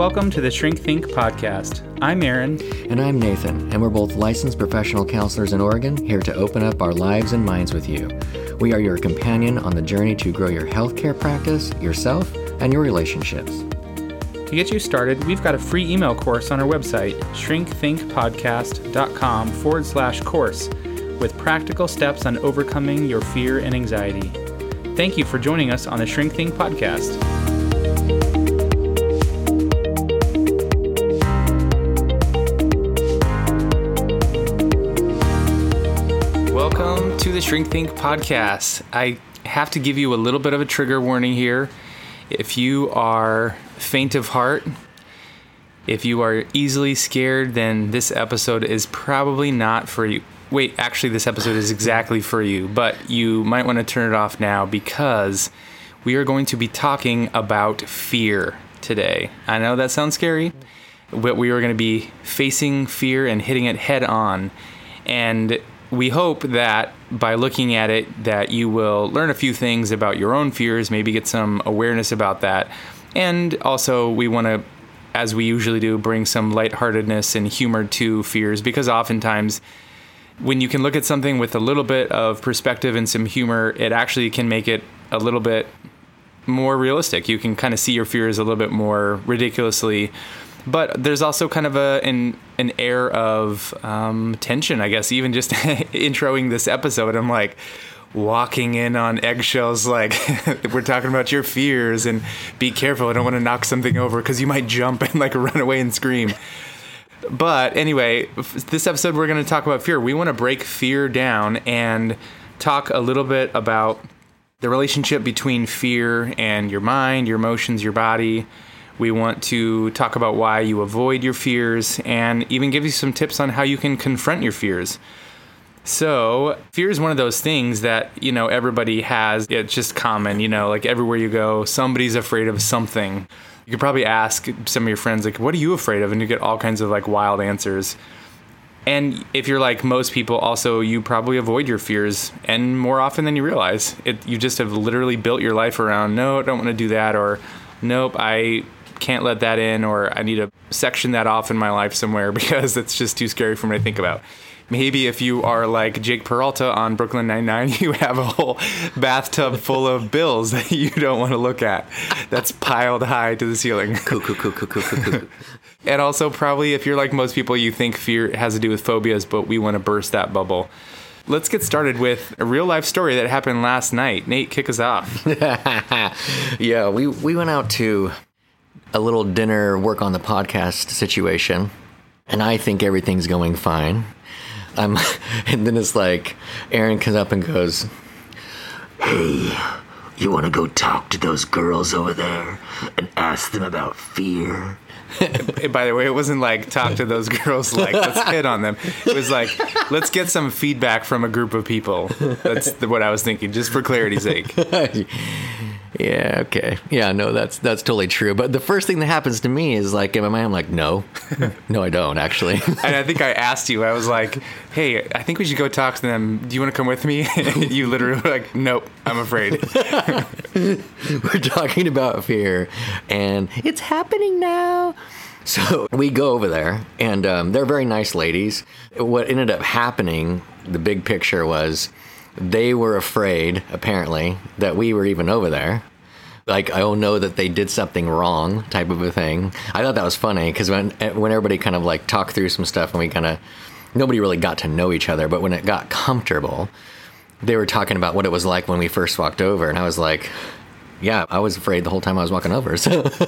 Welcome to the Shrink Think podcast. I'm Aaron. And I'm Nathan, and we're both licensed professional counselors in Oregon, here to open up our lives and minds with you. We are your companion on the journey to grow your healthcare practice, yourself, and your relationships. To get you started, we've got a free email course on our website, shrinkthinkpodcast.com forward slash course, with practical steps on overcoming your fear and anxiety. Thank you for joining us on the Shrink Think podcast. Shrink Think podcast. I have to give you a little bit of a trigger warning here. If you are faint of heart, if you are easily scared, then this episode is probably not for you. Wait, actually, this episode is exactly for you, but you might want to turn it off now because we are going to be talking about fear today. I know that sounds scary, but we are going to be facing fear and hitting it head on. And we hope that by looking at it that you will learn a few things about your own fears maybe get some awareness about that. And also we want to as we usually do bring some lightheartedness and humor to fears because oftentimes when you can look at something with a little bit of perspective and some humor it actually can make it a little bit more realistic. You can kind of see your fears a little bit more ridiculously but there's also kind of a an an air of um, tension, I guess. Even just introing this episode, I'm like walking in on eggshells, like we're talking about your fears and be careful. I don't want to knock something over because you might jump and like run away and scream. But anyway, this episode we're going to talk about fear. We want to break fear down and talk a little bit about the relationship between fear and your mind, your emotions, your body we want to talk about why you avoid your fears and even give you some tips on how you can confront your fears. So, fear is one of those things that, you know, everybody has. It's just common, you know, like everywhere you go, somebody's afraid of something. You could probably ask some of your friends, like, what are you afraid of? And you get all kinds of like wild answers. And if you're like most people, also, you probably avoid your fears and more often than you realize. It, you just have literally built your life around, no, I don't want to do that, or nope, I can't let that in or I need to section that off in my life somewhere because it's just too scary for me to think about. Maybe if you are like Jake Peralta on Brooklyn Nine-Nine, you have a whole bathtub full of bills that you don't want to look at that's piled high to the ceiling. Cool, cool, cool, cool, cool, cool. and also, probably if you're like most people, you think fear has to do with phobias, but we want to burst that bubble. Let's get started with a real life story that happened last night. Nate, kick us off. yeah, we, we went out to a little dinner work on the podcast situation, and I think everything's going fine. I'm, and then it's like Aaron comes up and goes, "Hey, you want to go talk to those girls over there and ask them about fear?" By the way, it wasn't like talk to those girls like let's hit on them. It was like let's get some feedback from a group of people. That's what I was thinking, just for clarity's sake. Yeah, okay. Yeah, no, that's that's totally true. But the first thing that happens to me is like in my mind, I'm like, no, no, I don't actually. and I think I asked you. I was like, hey, I think we should go talk to them. Do you want to come with me? you literally were like, nope, I'm afraid. we're talking about fear, and it's happening now. So we go over there, and um, they're very nice ladies. What ended up happening, the big picture was they were afraid, apparently, that we were even over there. Like, don't know that they did something wrong, type of a thing. I thought that was funny because when when everybody kind of like talked through some stuff and we kind of nobody really got to know each other, but when it got comfortable, they were talking about what it was like when we first walked over, and I was like, "Yeah, I was afraid the whole time I was walking over." So.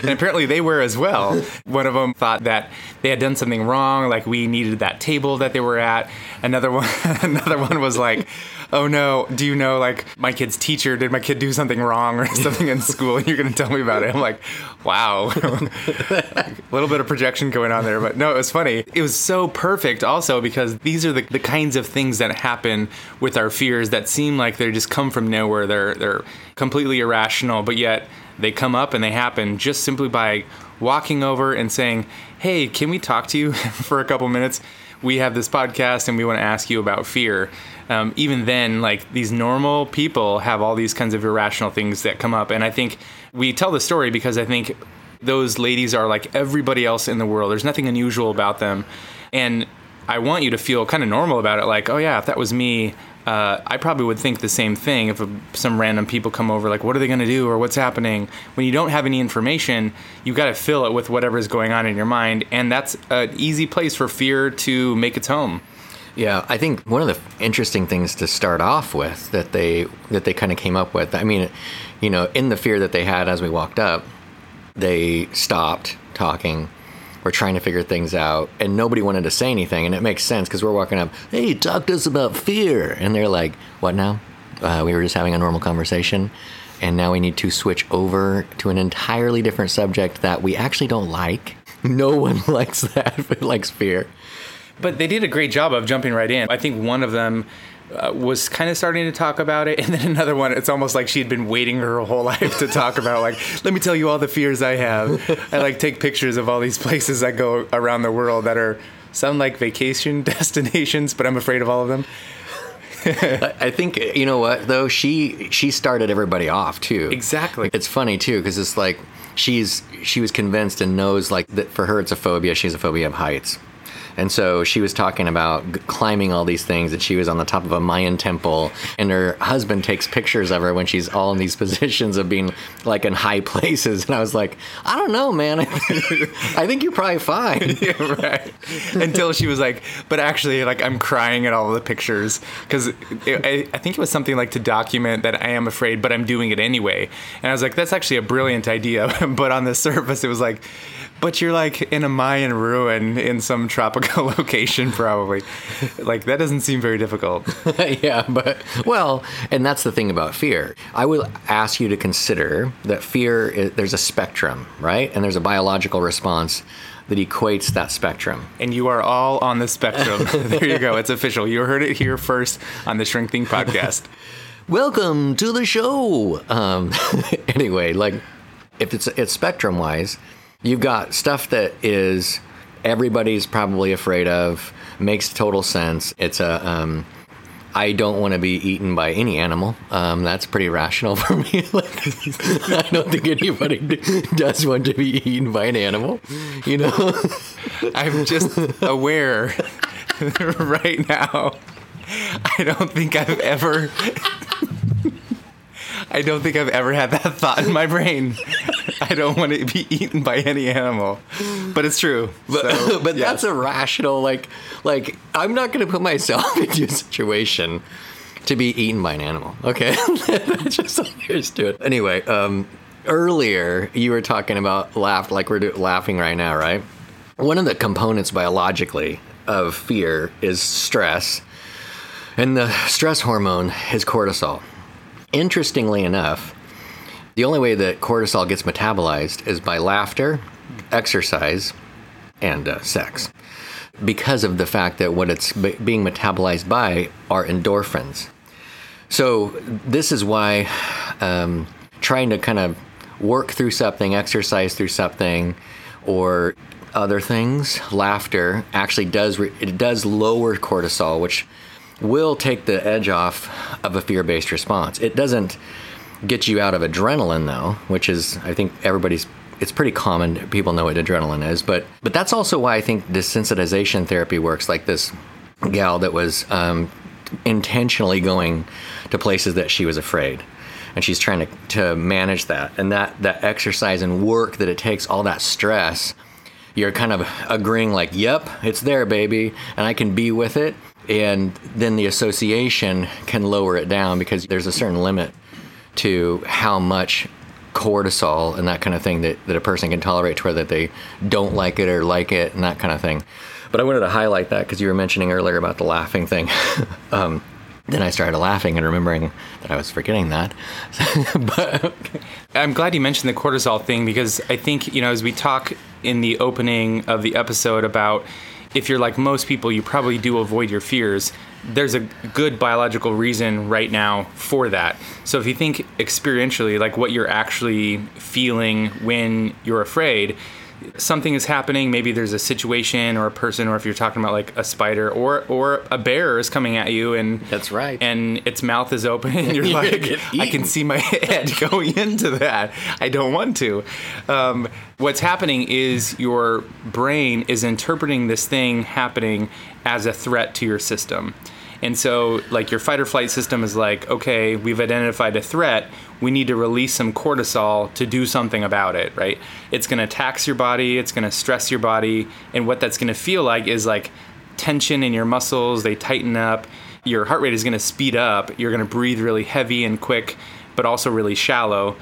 and apparently they were as well. One of them thought that they had done something wrong, like we needed that table that they were at. Another one, another one was like, "Oh no, do you know like my kid's teacher? Did my kid do something wrong or something in school? And you're gonna tell me about it?" I'm like, "Wow, a little bit of projection going on there." But no, it was funny. It was so perfect also because these are the, the kinds of things that happen with our fears that seem like they just come from nowhere. They're they're completely irrational, but yet they come up and they happen just simply by walking over and saying, Hey, can we talk to you for a couple minutes? We have this podcast and we want to ask you about fear. Um, even then, like these normal people have all these kinds of irrational things that come up. And I think we tell the story because I think Those ladies are like everybody else in the world. There's nothing unusual about them. And I want you to feel kind of normal about it. Like, oh, yeah, if that was me, uh, I probably would think the same thing if a, some random people come over, like, what are they going to do or what's happening? When you don't have any information, you've got to fill it with whatever is going on in your mind. And that's an easy place for fear to make its home. Yeah, I think one of the interesting things to start off with that they that they kind of came up with. I mean, you know, in the fear that they had as we walked up, they stopped talking. We're trying to figure things out, and nobody wanted to say anything, and it makes sense because we're walking up. Hey, talk to us about fear, and they're like, "What now?" Uh, we were just having a normal conversation, and now we need to switch over to an entirely different subject that we actually don't like. No one likes that, but likes fear. But they did a great job of jumping right in. I think one of them uh, was kind of starting to talk about it, and then another one, it's almost like she had been waiting her whole life to talk about, like, let me tell you all the fears I have. I like take pictures of all these places I go around the world that are some like vacation destinations, but I'm afraid of all of them. I think you know what though she she started everybody off too. Exactly. It's funny too because it's like she's she was convinced and knows like that for her it's a phobia. She has a phobia of heights. And so she was talking about climbing all these things, that she was on the top of a Mayan temple, and her husband takes pictures of her when she's all in these positions of being like in high places. And I was like, I don't know, man. I think you're probably fine. yeah, right. Until she was like, but actually, like, I'm crying at all the pictures because I, I think it was something like to document that I am afraid, but I'm doing it anyway. And I was like, that's actually a brilliant idea. but on the surface, it was like, but you're like in a Mayan ruin in some tropical location, probably. like, that doesn't seem very difficult. yeah, but well, and that's the thing about fear. I will ask you to consider that fear is, there's a spectrum, right? And there's a biological response that equates that spectrum. And you are all on the spectrum. there you go. It's official. You heard it here first on the Shrink Think podcast. Welcome to the show. Um, anyway, like if it's it's spectrum wise, you've got stuff that is everybody's probably afraid of, makes total sense. It's a um, I don't want to be eaten by any animal. Um, that's pretty rational for me. I don't think anybody does want to be eaten by an animal. You know, I'm just aware right now. I don't think I've ever. I don't think I've ever had that thought in my brain. I don't want to be eaten by any animal, but it's true. but, So, but yes. that's a rational like like I'm not going to put myself into a situation to be eaten by an animal. Okay, that's just all there is to it. Anyway, um, earlier you were talking about laugh like we're do- laughing right now, right? One of the components biologically of fear is stress, and the stress hormone is cortisol. Interestingly enough, the only way that cortisol gets metabolized is by laughter, exercise, and uh, sex. Because of the fact that what it's b- being metabolized by are endorphins. So, this is why um, trying to kind of work through something, exercise through something, or other things, laughter actually does re- it does lower cortisol, which will take the edge off of a fear-based response. It doesn't get you out of adrenaline though, which is I think everybody's it's pretty common. People know what adrenaline is, but but that's also why I think desensitization therapy works like this gal that was um, intentionally going to places that she was afraid. And she's trying to, to manage that. And that that exercise and work that it takes all that stress you're kind of agreeing like yep it's there baby and i can be with it and then the association can lower it down because there's a certain limit to how much cortisol and that kind of thing that, that a person can tolerate to whether they don't like it or like it and that kind of thing. But i wanted to highlight that because you were mentioning earlier about the laughing thing. Um, then i started laughing and remembering that i was forgetting that. But I'm glad you mentioned the cortisol thing because I think, you know, as we talk in the opening of the episode about if you're like most people, you probably do avoid your fears. There's a good biological reason right now for that. So if you think experientially, like what you're actually feeling when you're afraid, something is happening. Maybe there's a situation or a person, or if you're talking about like a spider or or a bear is coming at you, and That's right. and its mouth is open, and you're, You're like, I can see my head going into that. I don't want to. Um, what's happening is your brain is interpreting this thing happening as a threat to your system. And so, like, your fight or flight system is like, okay, we've identified a threat. We need to release some cortisol to do something about it, right? It's going to tax your body, it's going to stress your body. And what that's going to feel like is like tension in your muscles, they tighten up. Your heart rate is going to speed up. You're going to breathe really heavy and quick, but also really shallow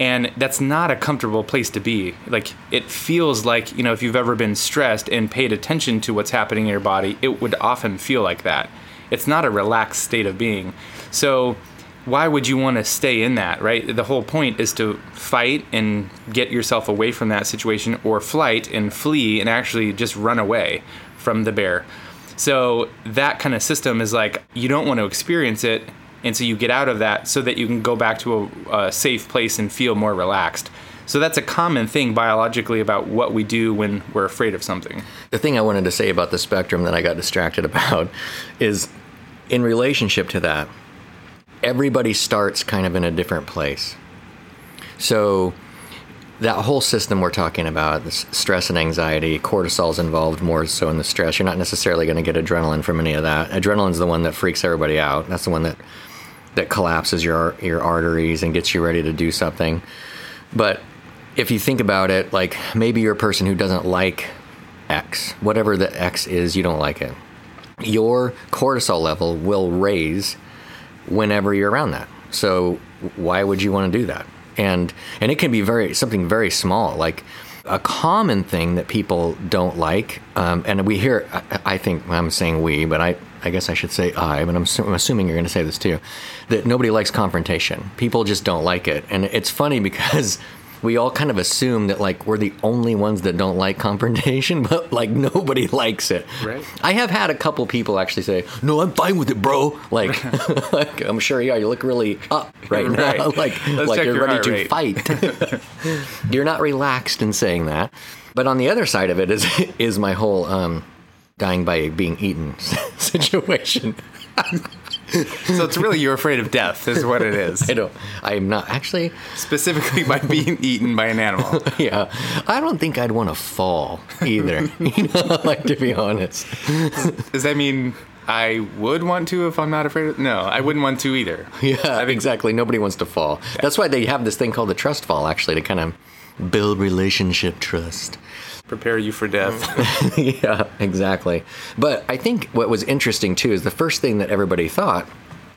and that's not a comfortable place to be like it feels like you know if you've ever been stressed and paid attention to what's happening in your body it would often feel like that it's not a relaxed state of being so why would you want to stay in that right? The whole point is to fight and get yourself away from that situation or flight and flee and actually just run away from the bear. So that kind of system is like you don't want to experience it and so you get out of that so that you can go back to a, a safe place and feel more relaxed. So that's a common thing biologically about what we do when we're afraid of something. The thing I wanted to say about the spectrum that I got distracted about is in relationship to that, everybody starts kind of in a different place. So that whole system we're talking about, stress and anxiety, cortisol's involved more so in the stress. You're not necessarily going to get adrenaline from any of that. Adrenaline's the one that freaks everybody out. That's the one that that collapses your your arteries and gets you ready to do something. But if you think about it, like maybe you're a person who doesn't like X, whatever the X is, you don't like it. Your cortisol level will raise whenever you're around that. So why would you want to do that? And and it can be very something very small, like a common thing that people don't like. Um, and we hear, I, I think I'm saying we, but I I guess I should say I, but I'm, I'm assuming you're going to say this too, that nobody likes confrontation. People just don't like it, and it's funny because we all kind of assume that like we're the only ones that don't like confrontation, but like nobody likes it. Right. I have had a couple people actually say, "No, I'm fine with it, bro." Like, like I'm sure you are. You look really up right now, like Let's like you're your ready to rate. fight. you're not relaxed in saying that. But on the other side of it is is my whole um, dying by being eaten situation. So it's really you're afraid of death is what it is I don't. I'm not actually. specifically by being eaten by an animal Yeah, I don't think I'd want to fall either. you know, like to be honest. does that mean i would want to if i'm not afraid of no i wouldn't want to either Yeah, exactly. Nobody wants to fall. That's why they have this thing called the trust fall, actually, to kind of build relationship trust. Prepare you for death yeah, exactly. But I think what was interesting too is the first thing that everybody thought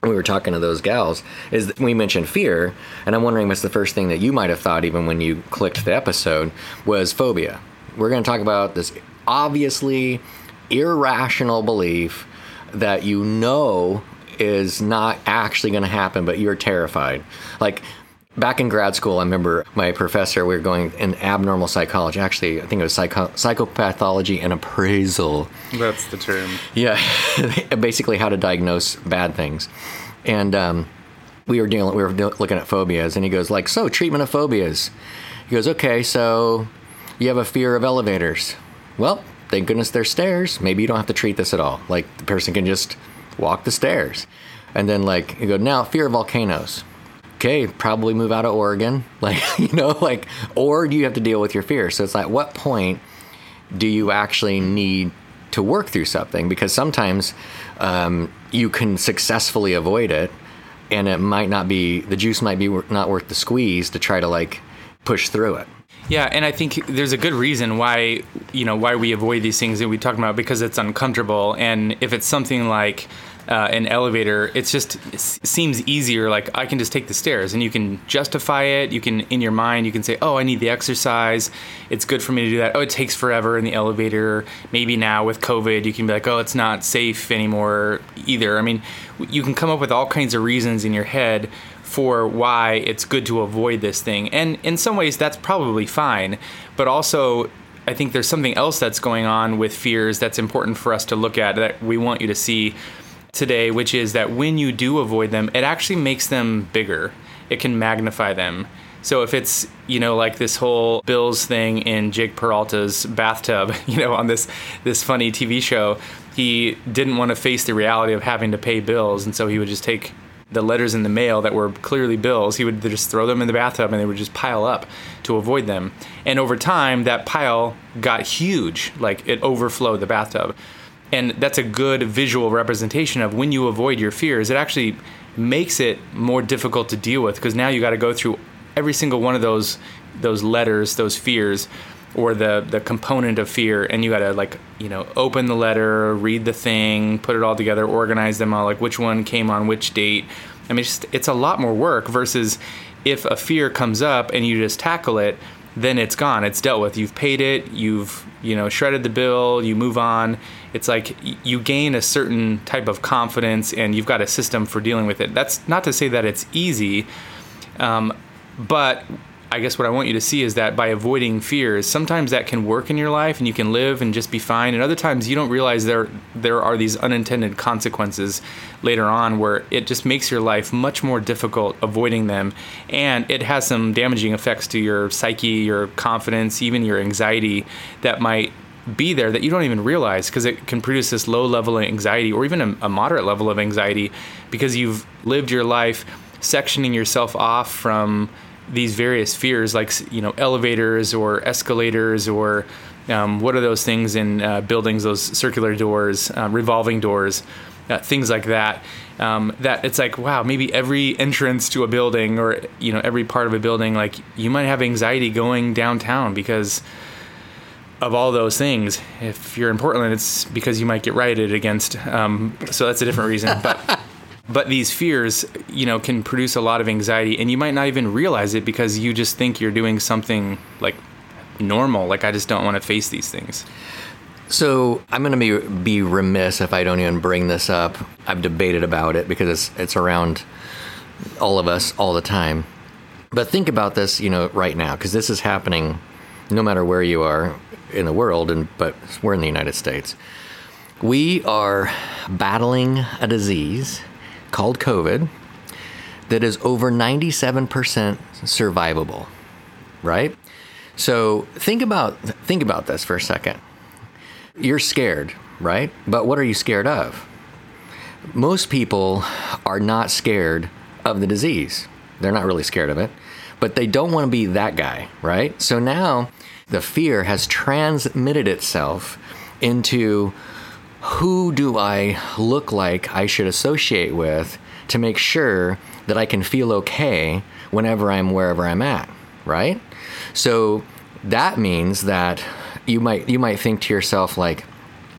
when we were talking to those gals is that we mentioned fear, and I'm wondering what's the first thing that you might have thought even when you clicked the episode was phobia. We're going to talk about this obviously irrational belief that you know is not actually going to happen, but you're terrified. Like back in grad school, I remember my professor, we were going in abnormal psychology. Actually, I think it was psycho- psychopathology and appraisal. that's the term Yeah, basically how to diagnose bad things. And um, we were dealing, we were looking at phobias, and he goes like, "So treatment of phobias." He goes, "Okay, so you have a fear of elevators. Well, thank goodness there's stairs. Maybe you don't have to treat this at all. Like the person can just walk the stairs." And then like you go, "Now fear of volcanoes." Okay, probably move out of Oregon. Like, you know, like, or you have to deal with your fear? So it's like, what point do you actually need to work through something? Because sometimes um, you can successfully avoid it, and it might not be, the juice might be not worth the squeeze to try to like push through it. Yeah, and I think there's a good reason why you know why we avoid these things that we talk about because it's uncomfortable, and if it's something like uh, an elevator, it's just it seems easier. Like I can just take the stairs, and you can justify it. You can in your mind you can say, "Oh, I need the exercise. It's good for me to do that." Oh, it takes forever in the elevator. Maybe now with COVID, you can be like, "Oh, it's not safe anymore either." I mean, you can come up with all kinds of reasons in your head for why it's good to avoid this thing. And in some ways, that's probably fine. But also, I think there's something else that's going on with fears that's important for us to look at that we want you to see today, which is that when you do avoid them, it actually makes them bigger. It can magnify them. So if it's, you know, like this whole Bills thing in Jake Peralta's bathtub, you know, on this this funny TV show, he didn't want to face the reality of having to pay bills, and so he would just take the letters in the mail that were clearly bills, he would just throw them in the bathtub and they would just pile up to avoid them. And over time, that pile got huge, like it overflowed the bathtub. And that's a good visual representation of when you avoid your fears, it actually makes it more difficult to deal with because now you got to go through every single one of those those letters, those fears or the the component of fear and you got to like you know open the letter read the thing put it all together organize them all like which one came on which date. I mean it's, just, it's a lot more work versus if a fear comes up and you just tackle it then it's gone. It's dealt with. You've paid it. You've you know shredded the bill. You move on. It's like you gain a certain type of confidence and you've got a system for dealing with it. That's not to say that it's easy um, but I guess what I want you to see is that by avoiding fears, sometimes that can work in your life and you can live and just be fine. And other times you don't realize there there are these unintended consequences later on where it just makes your life much more difficult avoiding them. And it has some damaging effects to your psyche, your confidence, even your anxiety that might be there that you don't even realize because it can produce this low level of anxiety or even a, a moderate level of anxiety because you've lived your life sectioning yourself off from these various fears, like you know elevators or escalators or um, what are those things in uh, buildings? Those circular doors, uh, revolving doors, uh, things like that. Um, that it's like wow, maybe every entrance to a building or you know every part of a building, like you might have anxiety going downtown because of all those things. If you're in Portland, it's because you might get rioted against. Um, so that's a different reason, but but these fears you know can produce a lot of anxiety and you might not even realize it because you just think you're doing something like normal like i just don't want to face these things. So i'm going to be be remiss if i don't even bring this up. I've debated about it because it's it's around all of us all the time. But think about this you know right now because this is happening no matter where you are in the world and but we're in the united states. We are battling a disease called COVID that is over 97% survivable, right? So think about think about this for a second. You're scared, right? But what are you scared of? Most people are not scared of the disease. They're not really scared of it, but they don't want to be that guy, right? So now the fear has transmitted itself into who do I look like I should associate with to make sure that I can feel okay whenever I'm wherever I'm at, right? So that means that you might you might think to yourself like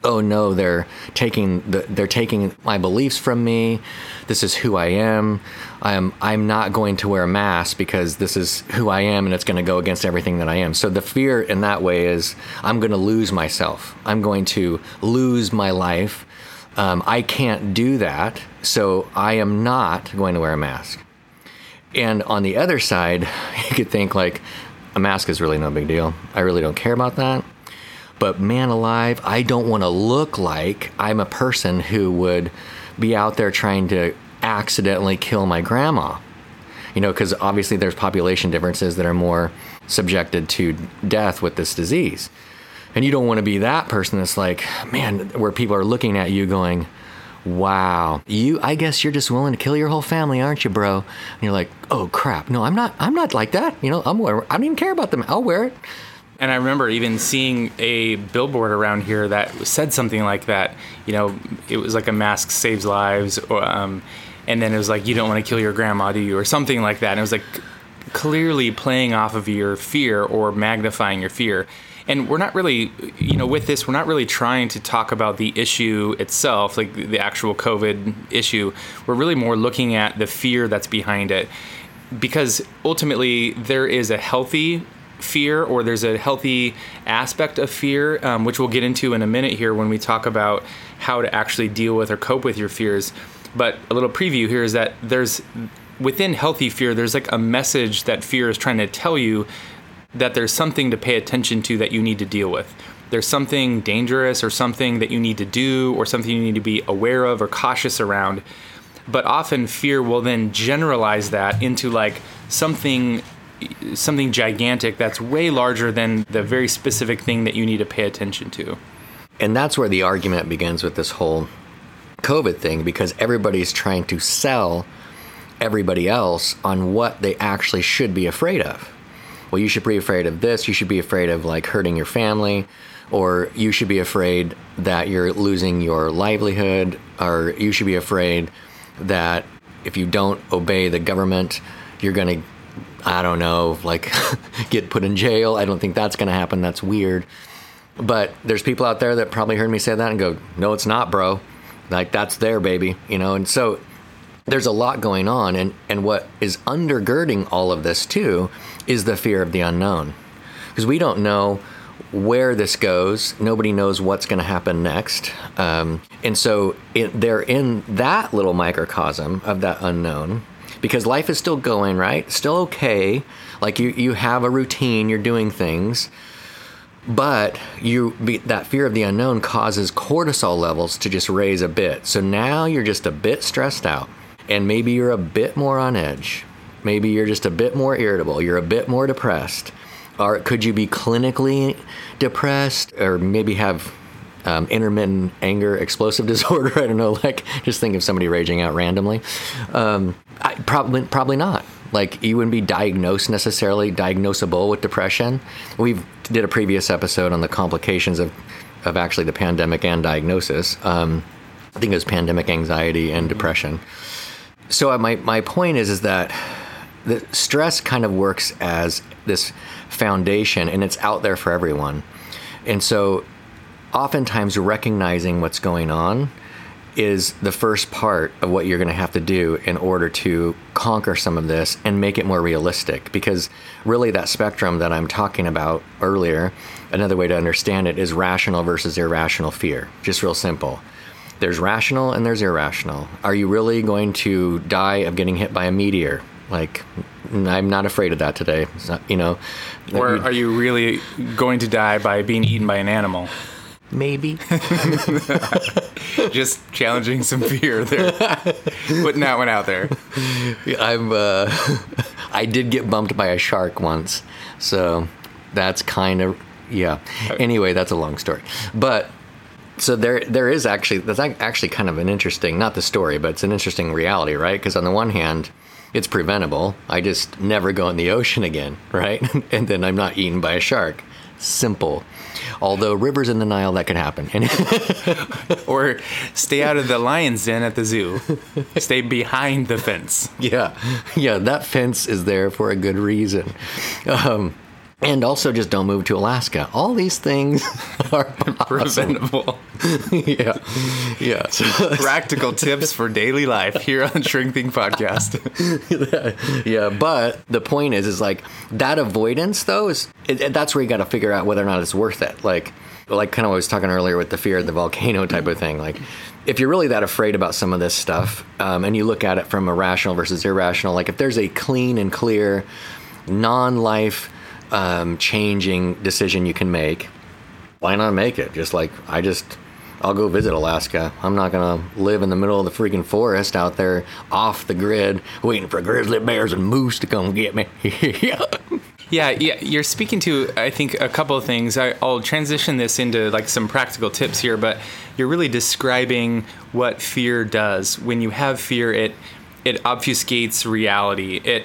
oh no they're taking the, they're taking my beliefs from me. This is who i am. I'm i'm not going to wear a mask because this is who i am and it's going to go against everything that i am. So the fear in that way is i'm going to lose myself. I'm going to lose my life. Um, i can't do that so i am not going to wear a mask. And on the other side you could think like a mask is really no big deal. I really don't care about that but man alive, I don't want to look like I'm a person who would be out there trying to accidentally kill my grandma. You know, because obviously there's population differences that are more subjected to death with this disease. And you don't want to be that person that's like, man, where people are looking at you going, wow, you, I guess you're just willing to kill your whole family, aren't you, bro? And you're like, oh crap, no, I'm not, I'm not like that. You know, I'm, I don't even care about them. I'll wear it. And I remember even seeing a billboard around here that said something like that. You know, it was like a mask saves lives, or, um, and then it was like you don't want to kill your grandma, do you, or something like that. And it was like clearly playing off of your fear or magnifying your fear. And we're not really, you know, with this, we're not really trying to talk about the issue itself, like the actual COVID issue. We're really more looking at the fear that's behind it because ultimately there is a healthy fear or there's a healthy aspect of fear, um, which we'll get into in a minute here when we talk about how to actually deal with or cope with your fears. But a little preview here is that there's within healthy fear, there's like a message that fear is trying to tell you that there's something to pay attention to that you need to deal with. There's something dangerous or something that you need to do or something you need to be aware of or cautious around. But often fear will then generalize that into like something something gigantic that's way larger than the very specific thing that you need to pay attention to. And that's where the argument begins with this whole COVID thing because everybody's trying to sell everybody else on what they actually should be afraid of. Well, you should be afraid of this. You should be afraid of like hurting your family, or you should be afraid that you're losing your livelihood, or you should be afraid that if you don't obey the government, you're going to, I don't know, like get put in jail. I don't think that's going to happen. That's weird. But there's people out there that probably heard me say that and go, no, it's not, bro. Like that's there, baby. You know, and so there's a lot going on. And, and what is undergirding all of this too is the fear of the unknown. Because we don't know where this goes. Nobody knows what's going to happen next. Um, and so it, they're in that little microcosm of that unknown because life is still going, right? Still okay. Like you, you have a routine, you're doing things. But you that fear of the unknown causes cortisol levels to just raise a bit. So now you're just a bit stressed out and maybe you're a bit more on edge. Maybe you're just a bit more irritable. You're a bit more depressed. Or could you be clinically depressed or maybe have um, intermittent anger explosive disorder? I don't know. Like, just think of somebody raging out randomly. Um, I, probably, probably not. Like, you wouldn't be diagnosed necessarily, diagnosable with depression. We did a previous episode on the complications of, of actually the pandemic and diagnosis. Um, I think it was pandemic anxiety and depression. So uh, my, my point is is that the stress kind of works as this foundation and it's out there for everyone. And so oftentimes recognizing what's going on is the first part of what you're going to have to do in order to conquer some of this and make it more realistic. Because really, that spectrum that I'm talking about earlier, another way to understand it is rational versus irrational fear. Just real simple. There's rational and there's irrational. Are you really going to die of getting hit by a meteor? Like, I'm not afraid of that today. Not, you know. Or mm. are you really going to die by being eaten by an animal? Maybe. Just challenging some fear there. Putting that one out there. I'm. Uh, I did get bumped by a shark once, so that's kind of yeah. Anyway, that's a long story, but so there there is actually that's actually kind of an interesting not the story, but it's an interesting reality, right? Because on the one hand it's preventable. I just never go in the ocean again, right? and then I'm not eaten by a shark. Simple. Although rivers in the Nile, that could happen. or stay out of the lion's den at the zoo. Stay behind the fence. Yeah, yeah, that fence is there for a good reason. Um, and also just don't move to Alaska. All these things are preventable. yeah, yeah. So, Practical tips for daily life here on Shrink Think Podcast. yeah, but the point is, is like that avoidance though is it, that's where you got to figure out whether or not it's worth it. Like, like kind of what I was talking earlier with the fear of the volcano type of thing. Like, if you're really that afraid about some of this stuff, um, and you look at it from a rational versus irrational, like if there's a clean and clear, non-life um, changing decision you can make, why not make it? Just like I just, I'll go visit Alaska. I'm not gonna live in the middle of the freaking forest out there off the grid, waiting for grizzly bears and moose to come get me. yeah. Yeah, yeah, you're speaking to I think a couple of things. I, will transition this into like some practical tips here, but you're really describing what fear does. When you have fear, it it obfuscates reality. It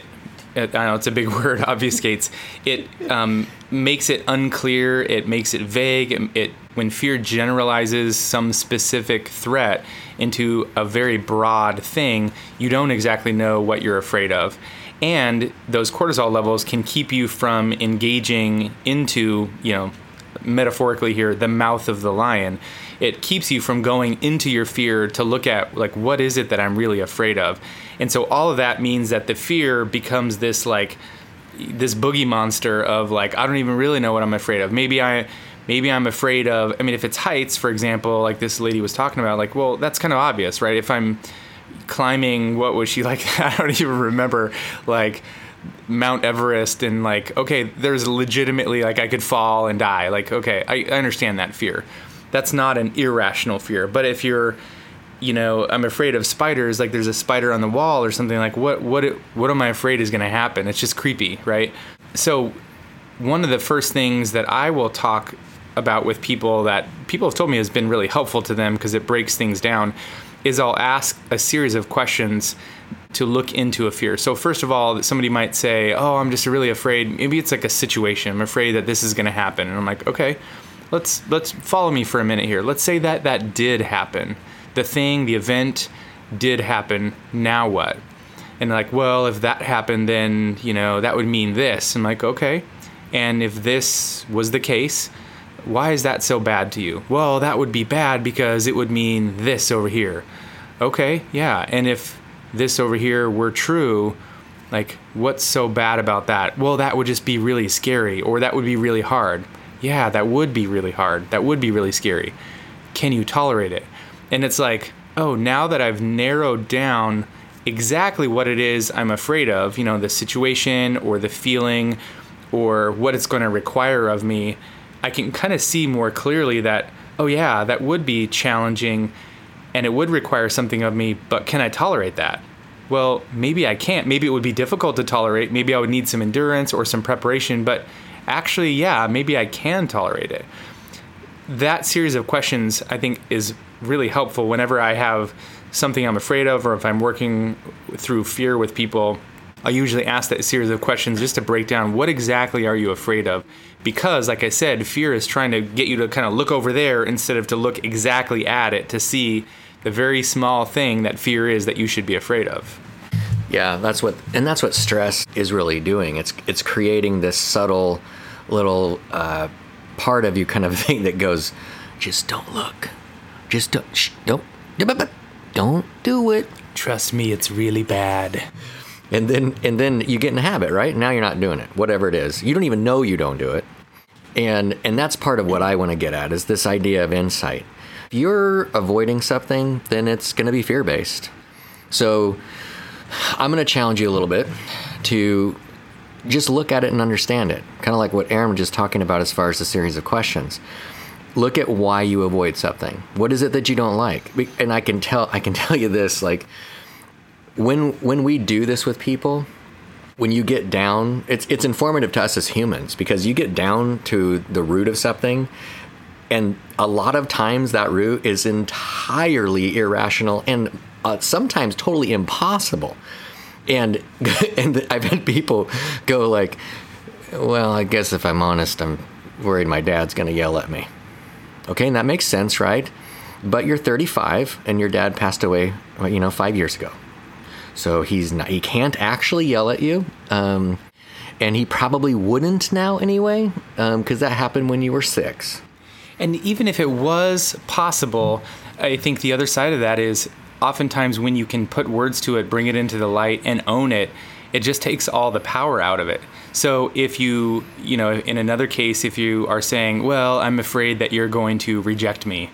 I know it's a big word, obfuscates. It um, makes it unclear. It makes it vague. It, it, when fear generalizes some specific threat into a very broad thing, you don't exactly know what you're afraid of. And those cortisol levels can keep you from engaging into, you know, metaphorically here, the mouth of the lion. It keeps you from going into your fear to look at like what is it that I'm really afraid of and so all of that means that the fear becomes this like this boogie monster of like I don't even really know what I'm afraid of. Maybe I maybe I'm afraid of I mean if it's heights for example like this lady was talking about like well that's kind of obvious, right? If I'm climbing what was she like I don't even remember like Mount Everest and like okay there's legitimately like I could fall and die. Like okay, I, I understand that fear. That's not an irrational fear. But if you're you know, I'm afraid of spiders. Like there's a spider on the wall or something. Like what what what am I afraid is going to happen? It's just creepy, right? So one of the first things that I will talk about with people that people have told me has been really helpful to them because it breaks things down is I'll ask a series of questions to look into a fear. So first of all, somebody might say, "Oh, I'm just really afraid." Maybe it's like a situation. I'm afraid that this is going to happen, and I'm like, "Okay, let's let's follow me for a minute here. Let's say that that did happen. The thing, the event did happen. Now what?" And like, "Well, if that happened, then, you know, that would mean this." I'm like, "Okay." And if this was the case, why is that so bad to you? Well, that would be bad because it would mean this over here. Okay, yeah. And if this over here were true, like, what's so bad about that? Well, that would just be really scary, or that would be really hard. Yeah, that would be really hard. That would be really scary. Can you tolerate it? And it's like, oh, now that I've narrowed down exactly what it is I'm afraid of, you know, the situation or the feeling or what it's going to require of me, I can kind of see more clearly that, oh, yeah, that would be challenging and it would require something of me, but can I tolerate that? Well, maybe I can't. Maybe it would be difficult to tolerate. Maybe I would need some endurance or some preparation, but actually, yeah, maybe I can tolerate it. That series of questions, I think, is really helpful whenever I have something I'm afraid of or if I'm working through fear with people. I usually ask that series of questions just to break down what exactly are you afraid of? Because, like I said, fear is trying to get you to kind of look over there instead of to look exactly at it to see the very small thing that fear is that you should be afraid of. Yeah, that's what, and that's what stress is really doing. It's it's creating this subtle little uh, part of you kind of thing that goes, just don't look, just don't, shh, don't, don't do it. Trust me, it's really bad. And then and then you get in a habit, right? Now you're not doing it, whatever it is. You don't even know you don't do it, and and that's part of what I want to get at is this idea of insight If you're avoiding something, then it's going to be fear based. So I'm going to challenge you a little bit to just look at it and understand it. Kind of like what Aaron was just talking about as far as the series of questions. Look at why you avoid something. What is it that you don't like? And I can tell I can tell you this like when when we do this with people, when you get down, it's it's informative to us as humans because you get down to the root of something and a lot of times that root is entirely irrational and uh, sometimes totally impossible. And and I've had people go like, "Well, I guess if I'm honest, I'm worried my dad's going to yell at me." Okay, and that makes sense, right? But you're 35 and your dad passed away, you know, 5 years ago. So he's not he can't actually yell at you. Um, and he probably wouldn't now anyway, because um, that happened when you were six. And even if it was possible, I think the other side of that is oftentimes when you can put words to it, bring it into the light, and own it, it just takes all the power out of it. So if you, you know, in another case, if you are saying, well, I'm afraid that you're going to reject me,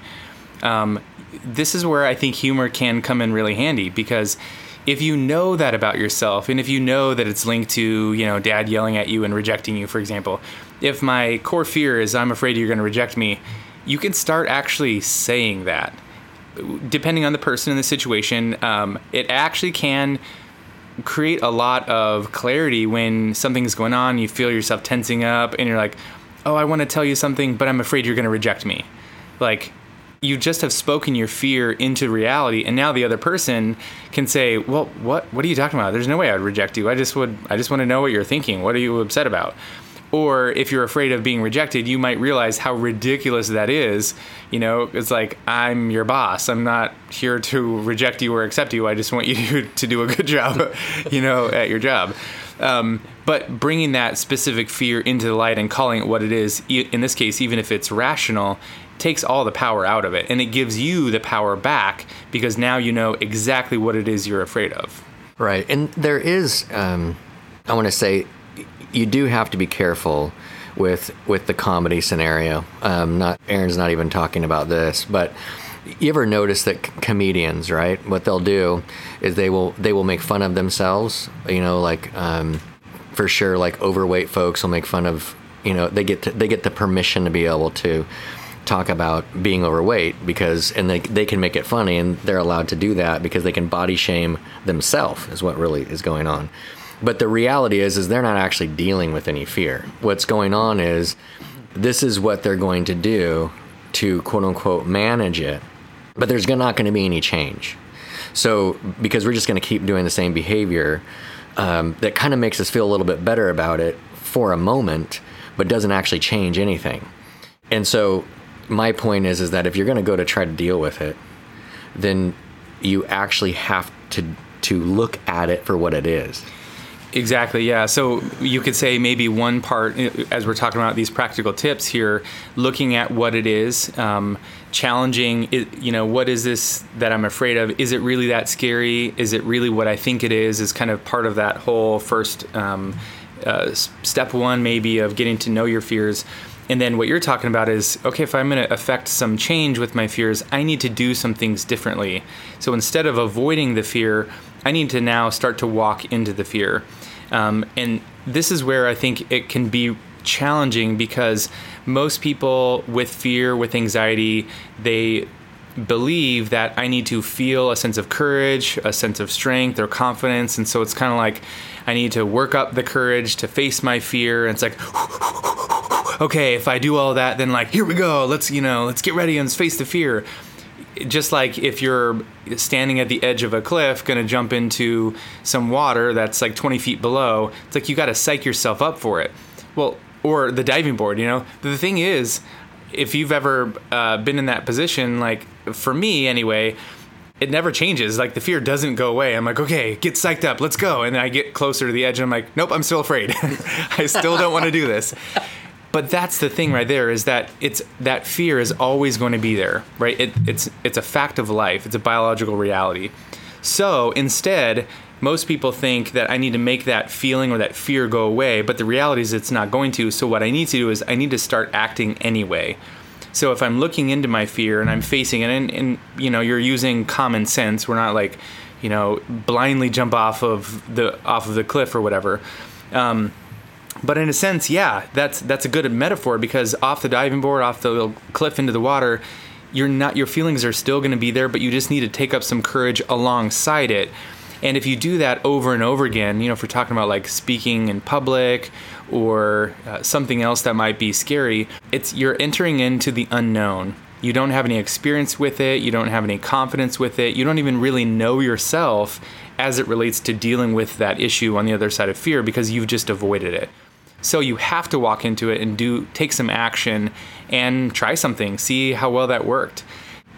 um, this is where I think humor can come in really handy because if you know that about yourself and if you know that it's linked to you know dad yelling at you and rejecting you for example if my core fear is i'm afraid you're going to reject me you can start actually saying that depending on the person and the situation um, it actually can create a lot of clarity when something's going on. You feel yourself tensing up and you're like oh i want to tell you something but i'm afraid you're going to reject me. Like you just have spoken your fear into reality and now the other person can say well what what are you talking about? There's no way i'd reject you. I just would i just want to know what you're thinking. What are you upset about or if you're afraid of being rejected you might realize how ridiculous that is. You know it's like i'm your boss. I'm not here to reject you or accept you. I just want you to do a good job you know at your job. Um, but bringing that specific fear into the light and calling it what it is in this case even if it's rational takes all the power out of it. And it gives you the power back because now you know exactly what it is you're afraid of. Right. And there is, um, I want to say, you do have to be careful with with the comedy scenario. Um, not Aaron's not even talking about this, but you ever notice that comedians, right? What they'll do is they will they will make fun of themselves. You know, like um, for sure, like overweight folks will make fun of. You know, they get to, they get the permission to be able to talk about being overweight because and they they can make it funny and they're allowed to do that because they can body shame themselves is what really is going on. But the reality is is they're not actually dealing with any fear. What's going on is this is what they're going to do to quote unquote manage it. But there's not going to be any change. So because we're just going to keep doing the same behavior, um, that kind of makes us feel a little bit better about it for a moment, but doesn't actually change anything. And so my point is is that if you're going to go to try to deal with it, then you actually have to to look at it for what it is. Exactly, yeah. So you could say maybe one part, as we're talking about these practical tips here, looking at what it is, um, challenging, you know, what is this that I'm afraid of? Is it really that scary? Is it really what I think it is? Is kind of part of that whole first um, uh, step one, maybe, of getting to know your fears. And then what you're talking about is okay, if I'm going to affect some change with my fears, I need to do some things differently. So instead of avoiding the fear, I need to now start to walk into the fear. Um, and this is where I think it can be challenging because most people with fear, with anxiety, they believe that I need to feel a sense of courage, a sense of strength or confidence. And so it's kind of like I need to work up the courage to face my fear. And it's like, okay, if I do all that, then like, here we go. Let's, you know, let's get ready and face the fear. Just like if you're standing at the edge of a cliff, to jump into some water that's like 20 feet below, it's like you got to psych yourself up for it. Well, or the diving board, you know? The thing is, if you've ever uh, been in that position, like for me anyway, it never changes. Like the fear doesn't go away. I'm like, okay, get psyched up, let's go. And I get closer to the edge and I'm like, nope, I'm still afraid. I still don't want to do this. But that's the thing right there is that it's that fear is always going to be there, right? It, it's it's a fact of life. It's a biological reality. So instead, most people think that I need to make that feeling or that fear go away, but the reality is it's not going to. So what I need to do is I need to start acting anyway. So if I'm looking into my fear and I'm facing it, and, and you know, you're using common sense. We're not like, you know, blindly jump off of the off of the cliff or whatever. Um, but in a sense, yeah, that's that's a good metaphor because off the diving board, off the little cliff into the water, you're not your feelings are still going to be there, but you just need to take up some courage alongside it. And if you do that over and over again, you know, if we're talking about like speaking in public or uh, something else that might be scary, it's you're entering into the unknown. You don't have any experience with it, you don't have any confidence with it, you don't even really know yourself as it relates to dealing with that issue on the other side of fear because you've just avoided it. So you have to walk into it and do take some action and try something, see how well that worked.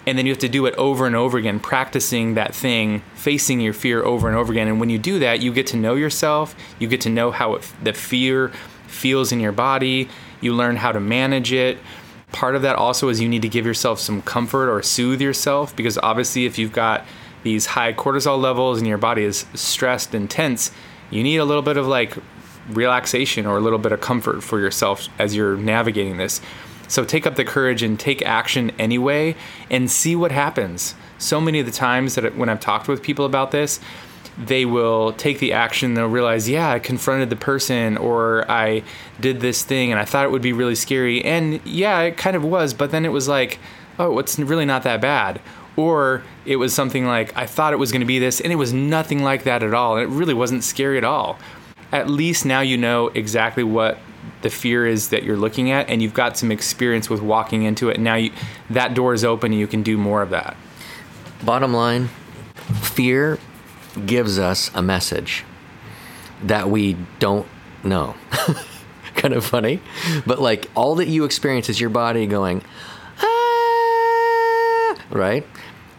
And then you have to do it over and over again practicing that thing facing your fear over and over again. And when you do that you get to know yourself you get to know how it, the fear feels in your body you learn how to manage it. Part of that also is you need to give yourself some comfort or soothe yourself because obviously if you've got these high cortisol levels and your body is stressed and tense you need a little bit of like relaxation or a little bit of comfort for yourself as you're navigating this. So take up the courage and take action anyway and see what happens. So many of the times that when I've talked with people about this, they will take the action they'll realize yeah i confronted the person or i did this thing and i thought it would be really scary. And yeah it kind of was but then it was like oh it's really not that bad. Or it was something like i thought it was going to be this and it was nothing like that at all and it really wasn't scary at all at least now you know exactly what the fear is that you're looking at and you've got some experience with walking into it. Now you, that door is open and you can do more of that. Bottom line fear gives us a message that we don't know. Kind of funny but like all that you experience is your body going ah, right?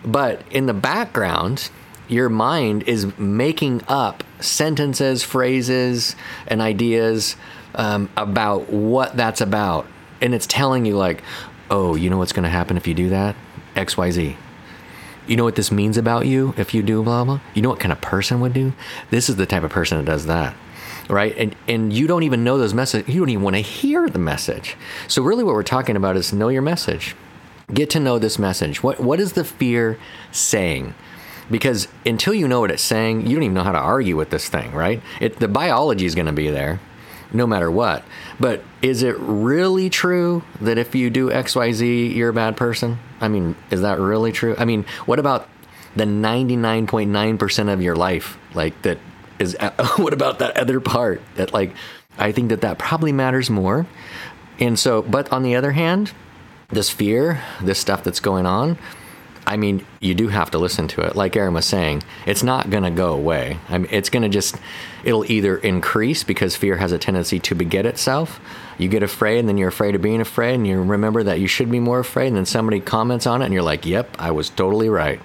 But in the background your mind is making up sentences phrases and ideas um, about what that's about. And it's telling you, like, oh, you know what's going to happen if you do that? XYZ. You know what this means about you if you do blah blah? You know what kind of person would do? This is the type of person that does that. Right? And and you don't even know those messages. You don't even want to hear the message. So really what we're talking about is know your message. Get to know this message. What what is the fear saying? Because until you know what it's saying, you don't even know how to argue with this thing, right? It, the biology is going to be there no matter what. But is it really true that if you do XYZ, you're a bad person? I mean, is that really true? I mean, what about the 99.9% of your life? Like, that is, what about that other part that, like, I think that that probably matters more. And so, but on the other hand, this fear, this stuff that's going on, I mean, you do have to listen to it. Like Aaron was saying, it's not going to go away. I mean, it's going to just, it'll either increase because fear has a tendency to beget itself. You get afraid, and then you're afraid of being afraid, and you remember that you should be more afraid, and then somebody comments on it, and you're like, yep, I was totally right.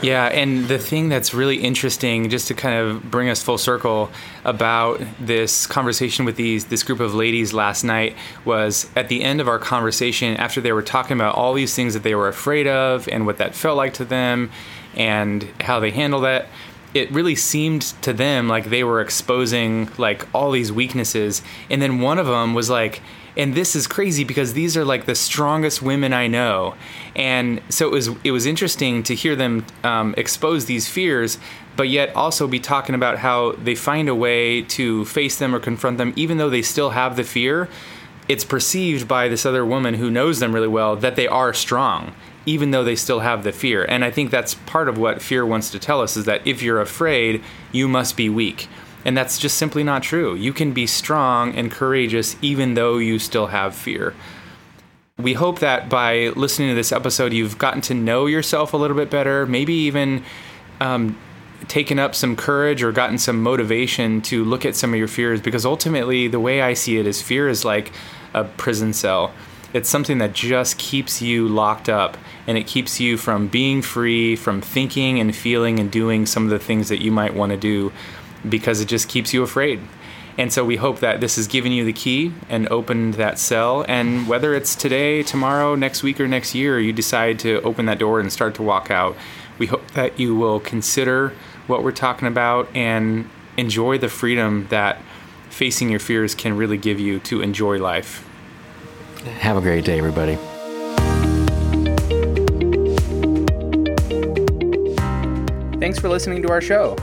Yeah, and the thing that's really interesting, just to kind of bring us full circle about this conversation with these this group of ladies last night, was at the end of our conversation, after they were talking about all these things that they were afraid of and what that felt like to them, and how they handle that. It really seemed to them like they were exposing like all these weaknesses, and then one of them was like, and this is crazy because these are like the strongest women I know, and so it was it was interesting to hear them um, expose these fears, but yet also be talking about how they find a way to face them or confront them, even though they still have the fear. It's perceived by this other woman who knows them really well that they are strong, even though they still have the fear. And I think that's part of what fear wants to tell us is that if you're afraid, you must be weak. And that's just simply not true. You can be strong and courageous even though you still have fear. We hope that by listening to this episode, you've gotten to know yourself a little bit better, maybe even um, taken up some courage or gotten some motivation to look at some of your fears. Because ultimately, the way I see it is fear is like a prison cell. It's something that just keeps you locked up and it keeps you from being free, from thinking and feeling and doing some of the things that you might want to do because it just keeps you afraid. And so we hope that this has given you the key and opened that cell. And whether it's today, tomorrow, next week, or next year, you decide to open that door and start to walk out, we hope that you will consider what we're talking about and enjoy the freedom that facing your fears can really give you to enjoy life. Have a great day, everybody. Thanks for listening to our show.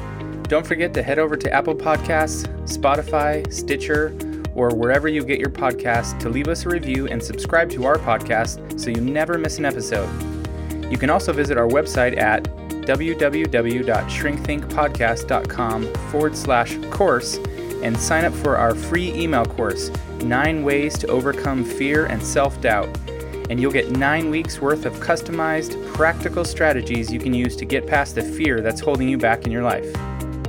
Don't forget to head over to Apple Podcasts, Spotify, Stitcher, or wherever you get your podcasts to leave us a review and subscribe to our podcast so you never miss an episode. You can also visit our website at www.shrinkthinkpodcast.com forward slash course and sign up for our free email course, Nine Ways to Overcome Fear and Self Doubt. And you'll get nine weeks worth of customized, practical strategies you can use to get past the fear that's holding you back in your life.